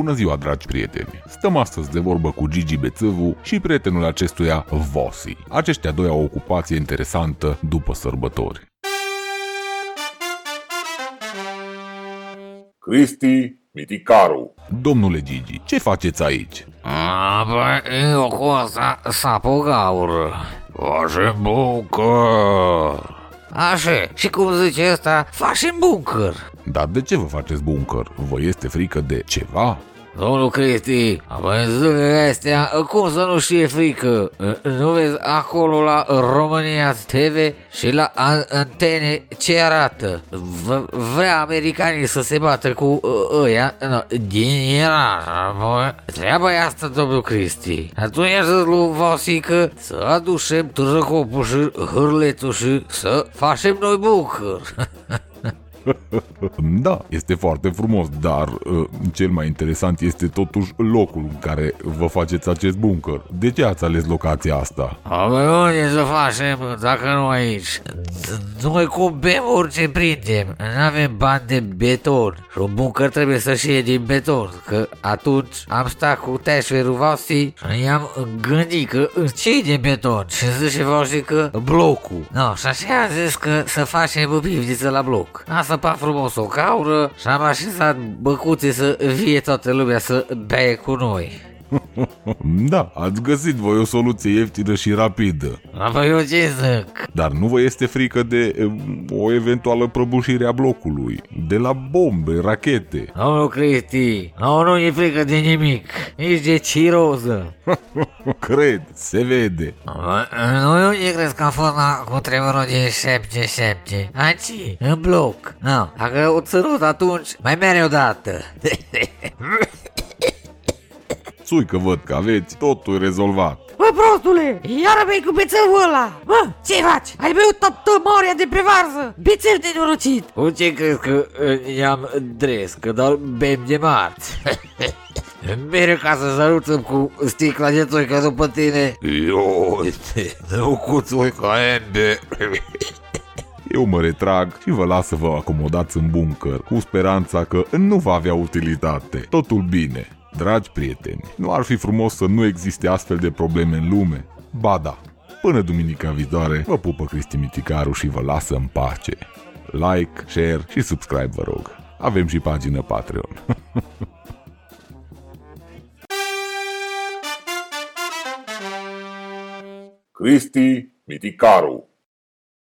Bună ziua, dragi prieteni! Stăm astăzi de vorbă cu Gigi Bețăvu și prietenul acestuia, Vosi. Aceștia doi au o ocupație interesantă după sărbători. Cristi Miticaru. Domnule Gigi, ce faceți aici? A, bă, eu cu asta sapă gaură. Facem buncăr. Așa, și cum zice asta, facem buncăr. Dar de ce vă faceți buncăr? Vă este frică de ceva? Domnul Cristi, în zilele astea, cum să nu știe frică? Nu vezi acolo la România TV și la an- antene ce arată? V- vrea americanii să se bată cu uh, ăia? No, din era, bă. Treaba e asta, domnul Cristi. Atunci să lui Vasică să aducem trăcopul și hârletul și să facem noi bucăr. Da, este foarte frumos, dar uh, cel mai interesant este totuși locul în care vă faceți acest buncăr. De ce ați ales locația asta? Abă, unde să facem dacă nu aici? Noi cu bem orice prindem. Nu avem bani de beton. Și un buncăr trebuie să fie din beton. Că atunci am stat cu teșverul Vasi și i-am gândit că ce e de beton? Și zice Vasi că blocul. No, și așa am zis că să facem pivniță la bloc. Am săpat frumos o gaură și am așezat băcuțe să vie toată lumea să bea cu noi. Da, ați găsit voi o soluție ieftină și rapidă. Apoi eu ce zic? Dar nu vă este frică de uh, o eventuală prăbușire a blocului? De la bombe, rachete? Domnul Cristi, nu, nu e frică de nimic, nici de ciroză. Cred, se vede. Nu, nu e crezi că a fost la cu tremurul din 77. Aici, în bloc. Nu, dacă o țărut atunci, mai mereu o dată. Sui că văd că aveți totul rezolvat. Bă, prostule, iară bei cu bețăvul ăla! Bă, ce faci? Ai beut toată moria de pe varză! Bețev de norocit! Cu ce crezi că uh, i-am dres, că doar bem de marți? Mereu ca să săruțăm cu sticla de țoică după tine. Eu, nu cu țuica embe. Eu mă retrag și vă las să vă acomodați în buncăr, cu speranța că nu va avea utilitate. Totul bine. Dragi prieteni, nu ar fi frumos să nu existe astfel de probleme în lume? Ba da. Până duminica viitoare, vă pupă Cristi Miticaru și vă lasă în pace. Like, share și subscribe, vă rog. Avem și pagină Patreon. Cristi Miticaru.